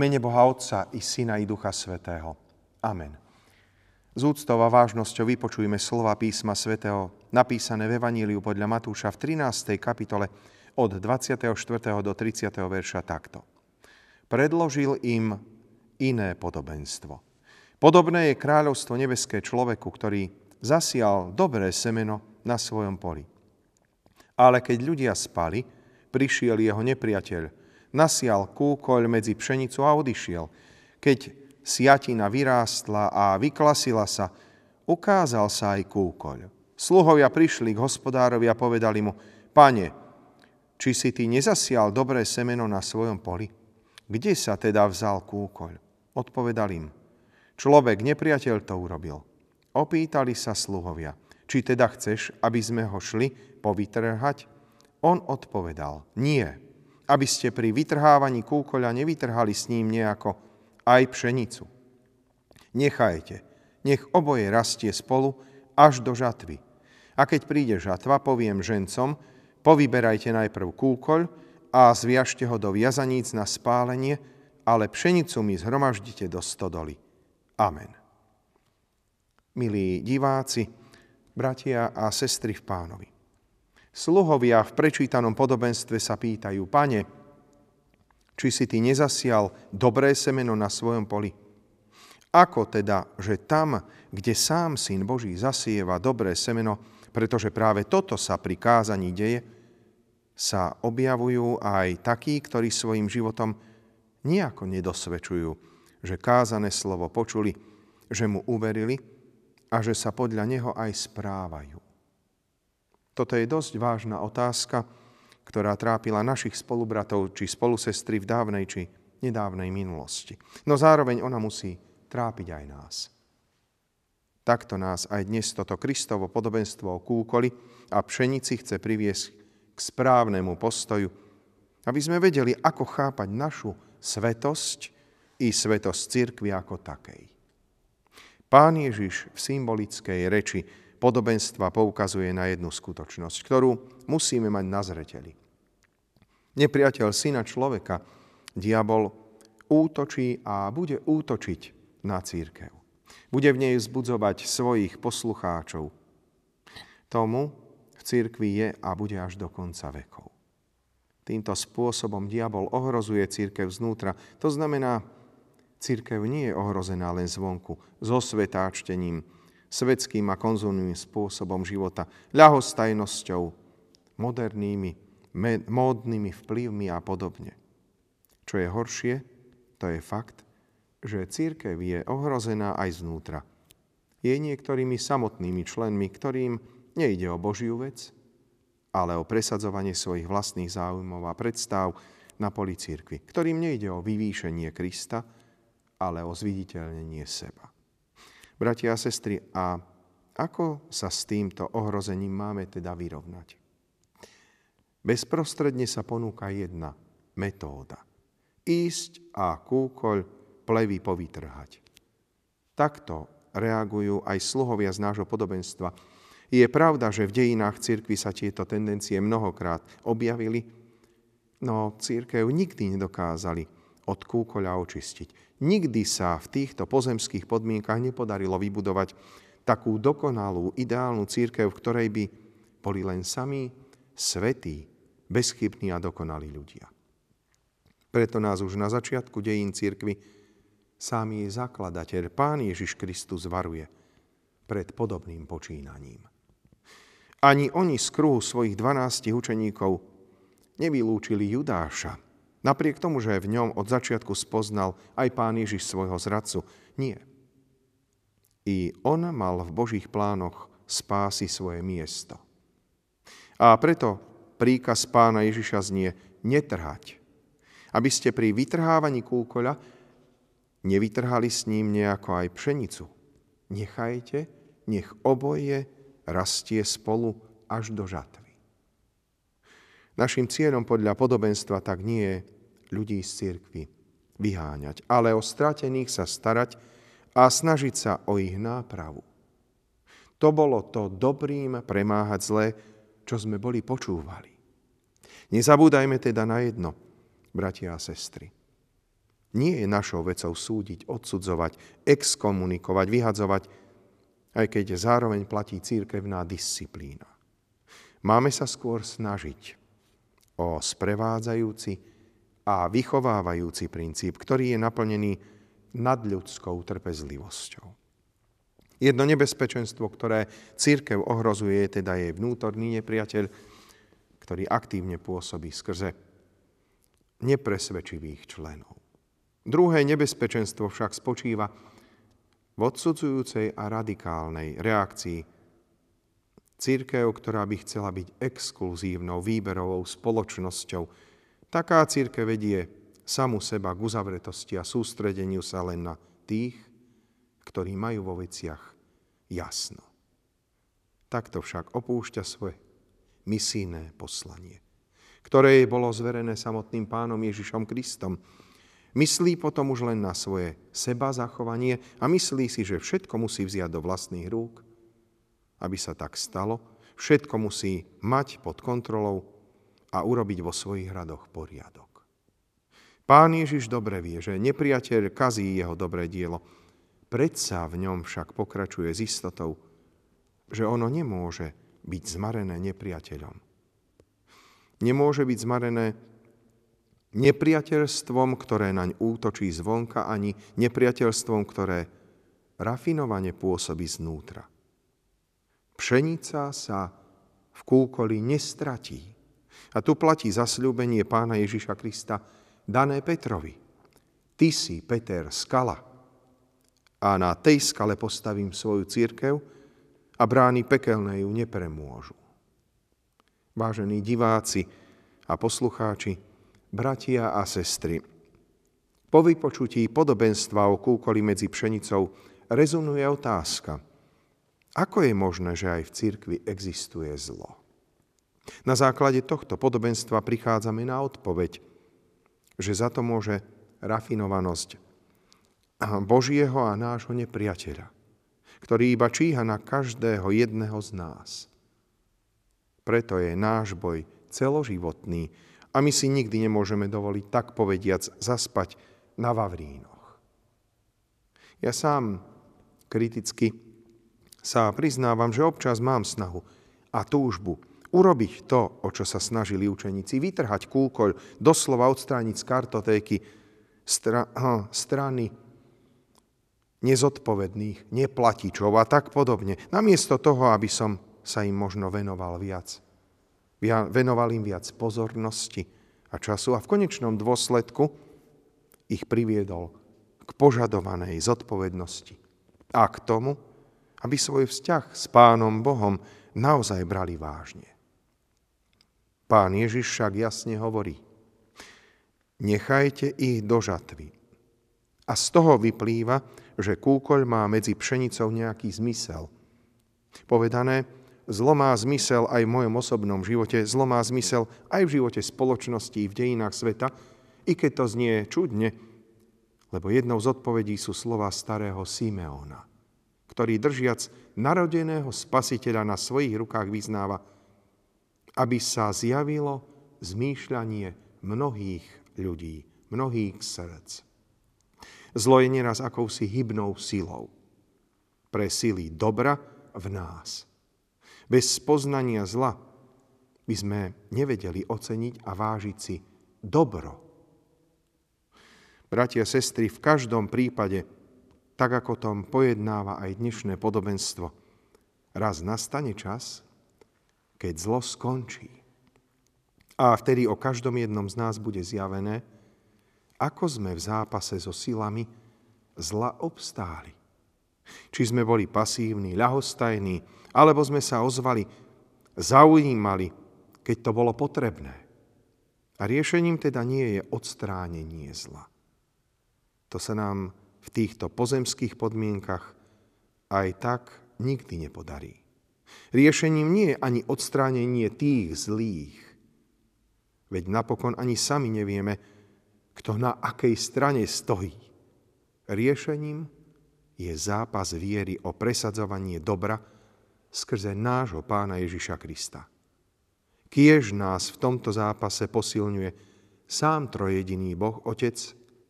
Mene Boha Otca i Syna i Ducha Svetého. Amen. Z úctou a vážnosťou vypočujme slova písma svätého napísané v Evaníliu podľa Matúša v 13. kapitole od 24. do 30. verša takto. Predložil im iné podobenstvo. Podobné je kráľovstvo nebeské človeku, ktorý zasial dobré semeno na svojom poli. Ale keď ľudia spali, prišiel jeho nepriateľ, nasial kúkoľ medzi pšenicu a odišiel. Keď siatina vyrástla a vyklasila sa, ukázal sa aj kúkoľ. Sluhovia prišli k hospodárovi a povedali mu, pane, či si ty nezasial dobré semeno na svojom poli? Kde sa teda vzal kúkoľ? Odpovedal im, človek, nepriateľ to urobil. Opýtali sa sluhovia, či teda chceš, aby sme ho šli povytrhať? On odpovedal, nie, aby ste pri vytrhávaní kúkoľa nevytrhali s ním nejako aj pšenicu. Nechajte, nech oboje rastie spolu až do žatvy. A keď príde žatva, poviem žencom, povyberajte najprv kúkoľ a zviažte ho do viazaníc na spálenie, ale pšenicu mi zhromaždite do stodoly. Amen. Milí diváci, bratia a sestry v pánovi. Sluhovia v prečítanom podobenstve sa pýtajú, pane, či si ty nezasial dobré semeno na svojom poli? Ako teda, že tam, kde sám Syn Boží zasieva dobré semeno, pretože práve toto sa pri kázaní deje, sa objavujú aj takí, ktorí svojim životom nejako nedosvedčujú, že kázané slovo počuli, že mu uverili a že sa podľa neho aj správajú. Toto je dosť vážna otázka, ktorá trápila našich spolubratov či spolusestry v dávnej či nedávnej minulosti. No zároveň ona musí trápiť aj nás. Takto nás aj dnes toto Kristovo podobenstvo o kúkoli a pšenici chce priviesť k správnemu postoju, aby sme vedeli, ako chápať našu svetosť i svetosť cirkvi ako takej. Pán Ježiš v symbolickej reči podobenstva poukazuje na jednu skutočnosť, ktorú musíme mať na zreteli. Nepriateľ syna človeka, diabol, útočí a bude útočiť na církev. Bude v nej vzbudzovať svojich poslucháčov. Tomu v církvi je a bude až do konca vekov. Týmto spôsobom diabol ohrozuje církev znútra. To znamená, církev nie je ohrozená len zvonku, so svetáčtením, svetským a konzumným spôsobom života, ľahostajnosťou, modernými, módnymi vplyvmi a podobne. Čo je horšie, to je fakt, že církev je ohrozená aj znútra. Je niektorými samotnými členmi, ktorým nejde o Božiu vec, ale o presadzovanie svojich vlastných záujmov a predstav na poli církvy, ktorým nejde o vyvýšenie Krista, ale o zviditeľnenie seba. Bratia a sestry, a ako sa s týmto ohrozením máme teda vyrovnať? Bezprostredne sa ponúka jedna metóda. Ísť a kúkoľ plevy povytrhať. Takto reagujú aj sluhovia z nášho podobenstva. Je pravda, že v dejinách cirkvi sa tieto tendencie mnohokrát objavili, no církev nikdy nedokázali od kúkoľa očistiť. Nikdy sa v týchto pozemských podmienkach nepodarilo vybudovať takú dokonalú, ideálnu církev, v ktorej by boli len sami svetí, bezchybní a dokonalí ľudia. Preto nás už na začiatku dejín církvy sám jej zakladateľ, Pán Ježiš Kristus, varuje pred podobným počínaním. Ani oni z kruhu svojich dvanástich učeníkov nevylúčili Judáša, Napriek tomu, že v ňom od začiatku spoznal aj pán Ježiš svojho zradcu, nie. I on mal v Božích plánoch spási svoje miesto. A preto príkaz pána Ježiša znie netrhať. Aby ste pri vytrhávaní kúkoľa nevytrhali s ním nejako aj pšenicu. Nechajte, nech oboje rastie spolu až do žatvy. Našim cieľom podľa podobenstva tak nie je ľudí z cirkvy vyháňať, ale o stratených sa starať a snažiť sa o ich nápravu. To bolo to dobrým premáhať zlé, čo sme boli počúvali. Nezabúdajme teda na jedno, bratia a sestry. Nie je našou vecou súdiť, odsudzovať, exkomunikovať, vyhadzovať, aj keď zároveň platí církevná disciplína. Máme sa skôr snažiť o sprevádzajúci a vychovávajúci princíp, ktorý je naplnený nadľudskou trpezlivosťou. Jedno nebezpečenstvo, ktoré církev ohrozuje, teda je vnútorný nepriateľ, ktorý aktívne pôsobí skrze nepresvedčivých členov. Druhé nebezpečenstvo však spočíva v odsudzujúcej a radikálnej reakcii Církev, ktorá by chcela byť exkluzívnou výberovou spoločnosťou, taká církev vedie samu seba k uzavretosti a sústredeniu sa len na tých, ktorí majú vo veciach jasno. Takto však opúšťa svoje misijné poslanie, ktoré jej bolo zverené samotným pánom Ježišom Kristom. Myslí potom už len na svoje seba zachovanie a myslí si, že všetko musí vziať do vlastných rúk – aby sa tak stalo, všetko musí mať pod kontrolou a urobiť vo svojich hradoch poriadok. Pán Ježiš dobre vie, že nepriateľ kazí jeho dobré dielo, predsa v ňom však pokračuje s istotou, že ono nemôže byť zmarené nepriateľom. Nemôže byť zmarené nepriateľstvom, ktoré naň útočí zvonka, ani nepriateľstvom, ktoré rafinovane pôsobí znútra. Pšenica sa v kúkoli nestratí. A tu platí zasľúbenie pána Ježiša Krista dané Petrovi. Ty si, Peter, skala. A na tej skale postavím svoju církev a brány pekelné ju nepremôžu. Vážení diváci a poslucháči, bratia a sestry, po vypočutí podobenstva o kúkoli medzi pšenicou rezonuje otázka – ako je možné, že aj v cirkvi existuje zlo? Na základe tohto podobenstva prichádzame na odpoveď, že za to môže rafinovanosť Božieho a nášho nepriateľa, ktorý iba číha na každého jedného z nás. Preto je náš boj celoživotný a my si nikdy nemôžeme dovoliť tak povediac zaspať na Vavrínoch. Ja sám kriticky sa priznávam, že občas mám snahu a túžbu urobiť to, o čo sa snažili učeníci, vytrhať kúkoľ, doslova odstrániť z kartotéky stra, ha, strany nezodpovedných, neplatičov a tak podobne. Namiesto toho, aby som sa im možno venoval viac. Venoval im viac pozornosti a času a v konečnom dôsledku ich priviedol k požadovanej zodpovednosti. A k tomu, aby svoj vzťah s Pánom Bohom naozaj brali vážne. Pán Ježiš však jasne hovorí, nechajte ich do žatvy. A z toho vyplýva, že kúkoľ má medzi pšenicou nejaký zmysel. Povedané, zlo má zmysel aj v mojom osobnom živote, zlo má zmysel aj v živote spoločnosti, v dejinách sveta, i keď to znie čudne, lebo jednou z odpovedí sú slova starého Simeona ktorý držiac narodeného spasiteľa na svojich rukách vyznáva, aby sa zjavilo zmýšľanie mnohých ľudí, mnohých srdc. Zlo je neraz akousi hybnou silou pre sily dobra v nás. Bez poznania zla by sme nevedeli oceniť a vážiť si dobro. Bratia sestry, v každom prípade tak ako tom pojednáva aj dnešné podobenstvo. Raz nastane čas, keď zlo skončí. A vtedy o každom jednom z nás bude zjavené, ako sme v zápase so silami zla obstáli. Či sme boli pasívni, ľahostajní, alebo sme sa ozvali, zaujímali, keď to bolo potrebné. A riešením teda nie je odstránenie zla. To sa nám v týchto pozemských podmienkach aj tak nikdy nepodarí. Riešením nie je ani odstránenie tých zlých, veď napokon ani sami nevieme, kto na akej strane stojí. Riešením je zápas viery o presadzovanie dobra skrze nášho pána Ježiša Krista. Kiež nás v tomto zápase posilňuje sám trojediný Boh, Otec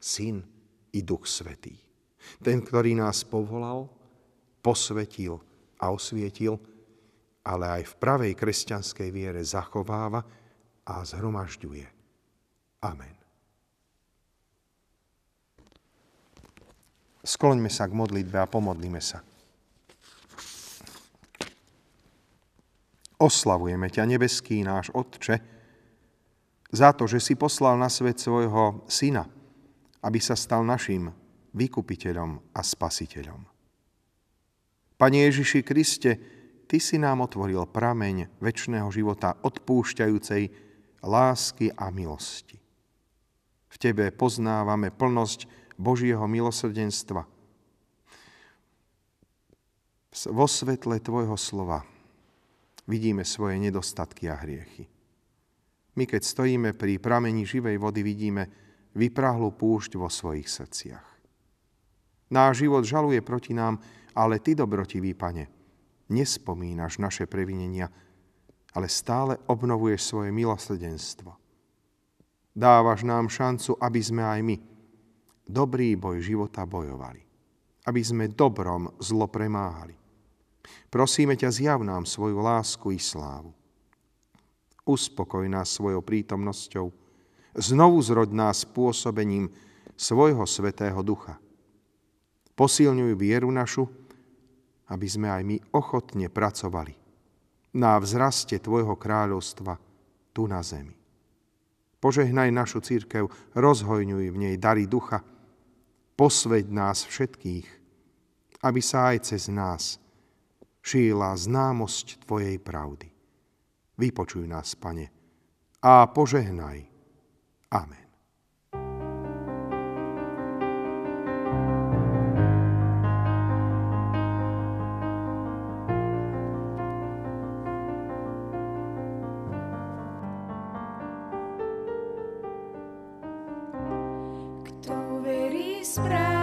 Syn i Duch Svetý. Ten, ktorý nás povolal, posvetil a osvietil, ale aj v pravej kresťanskej viere zachováva a zhromažďuje. Amen. Skloňme sa k modlitbe a pomodlíme sa. Oslavujeme ťa, nebeský náš Otče, za to, že si poslal na svet svojho Syna, aby sa stal našim vykupiteľom a spasiteľom. Pane Ježiši Kriste, Ty si nám otvoril prameň väčšného života odpúšťajúcej lásky a milosti. V Tebe poznávame plnosť Božieho milosrdenstva. Vo svetle Tvojho slova vidíme svoje nedostatky a hriechy. My, keď stojíme pri pramení živej vody, vidíme vyprahlú púšť vo svojich srdciach. Náš život žaluje proti nám, ale Ty, dobrotivý Pane, nespomínaš naše previnenia, ale stále obnovuješ svoje milosrdenstvo. Dávaš nám šancu, aby sme aj my dobrý boj života bojovali. Aby sme dobrom zlo premáhali Prosíme ťa, zjav nám svoju lásku i slávu. Uspokoj nás svojou prítomnosťou, znovu zroď nás pôsobením svojho svetého ducha. Posilňuj vieru našu, aby sme aj my ochotne pracovali na vzraste Tvojho kráľovstva tu na zemi. Požehnaj našu církev, rozhojňuj v nej dary ducha, posveď nás všetkých, aby sa aj cez nás šíla známosť Tvojej pravdy. Vypočuj nás, Pane, a požehnaj. Amen. so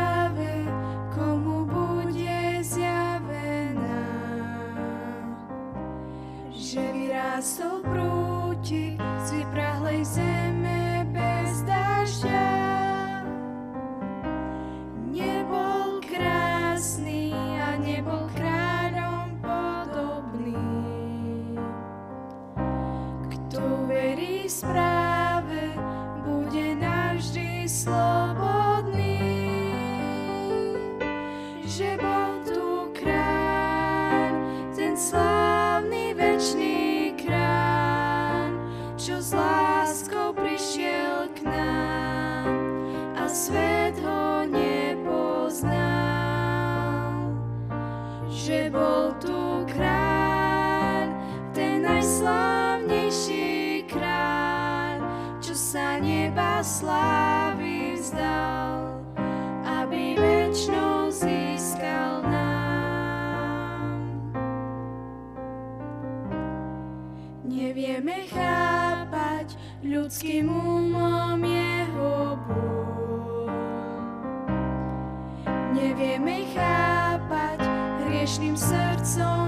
slávy vzdal, aby väčšnou získal nám. Nevieme chápať ľudským umom jeho bol. Nevieme chápať hriešným srdcom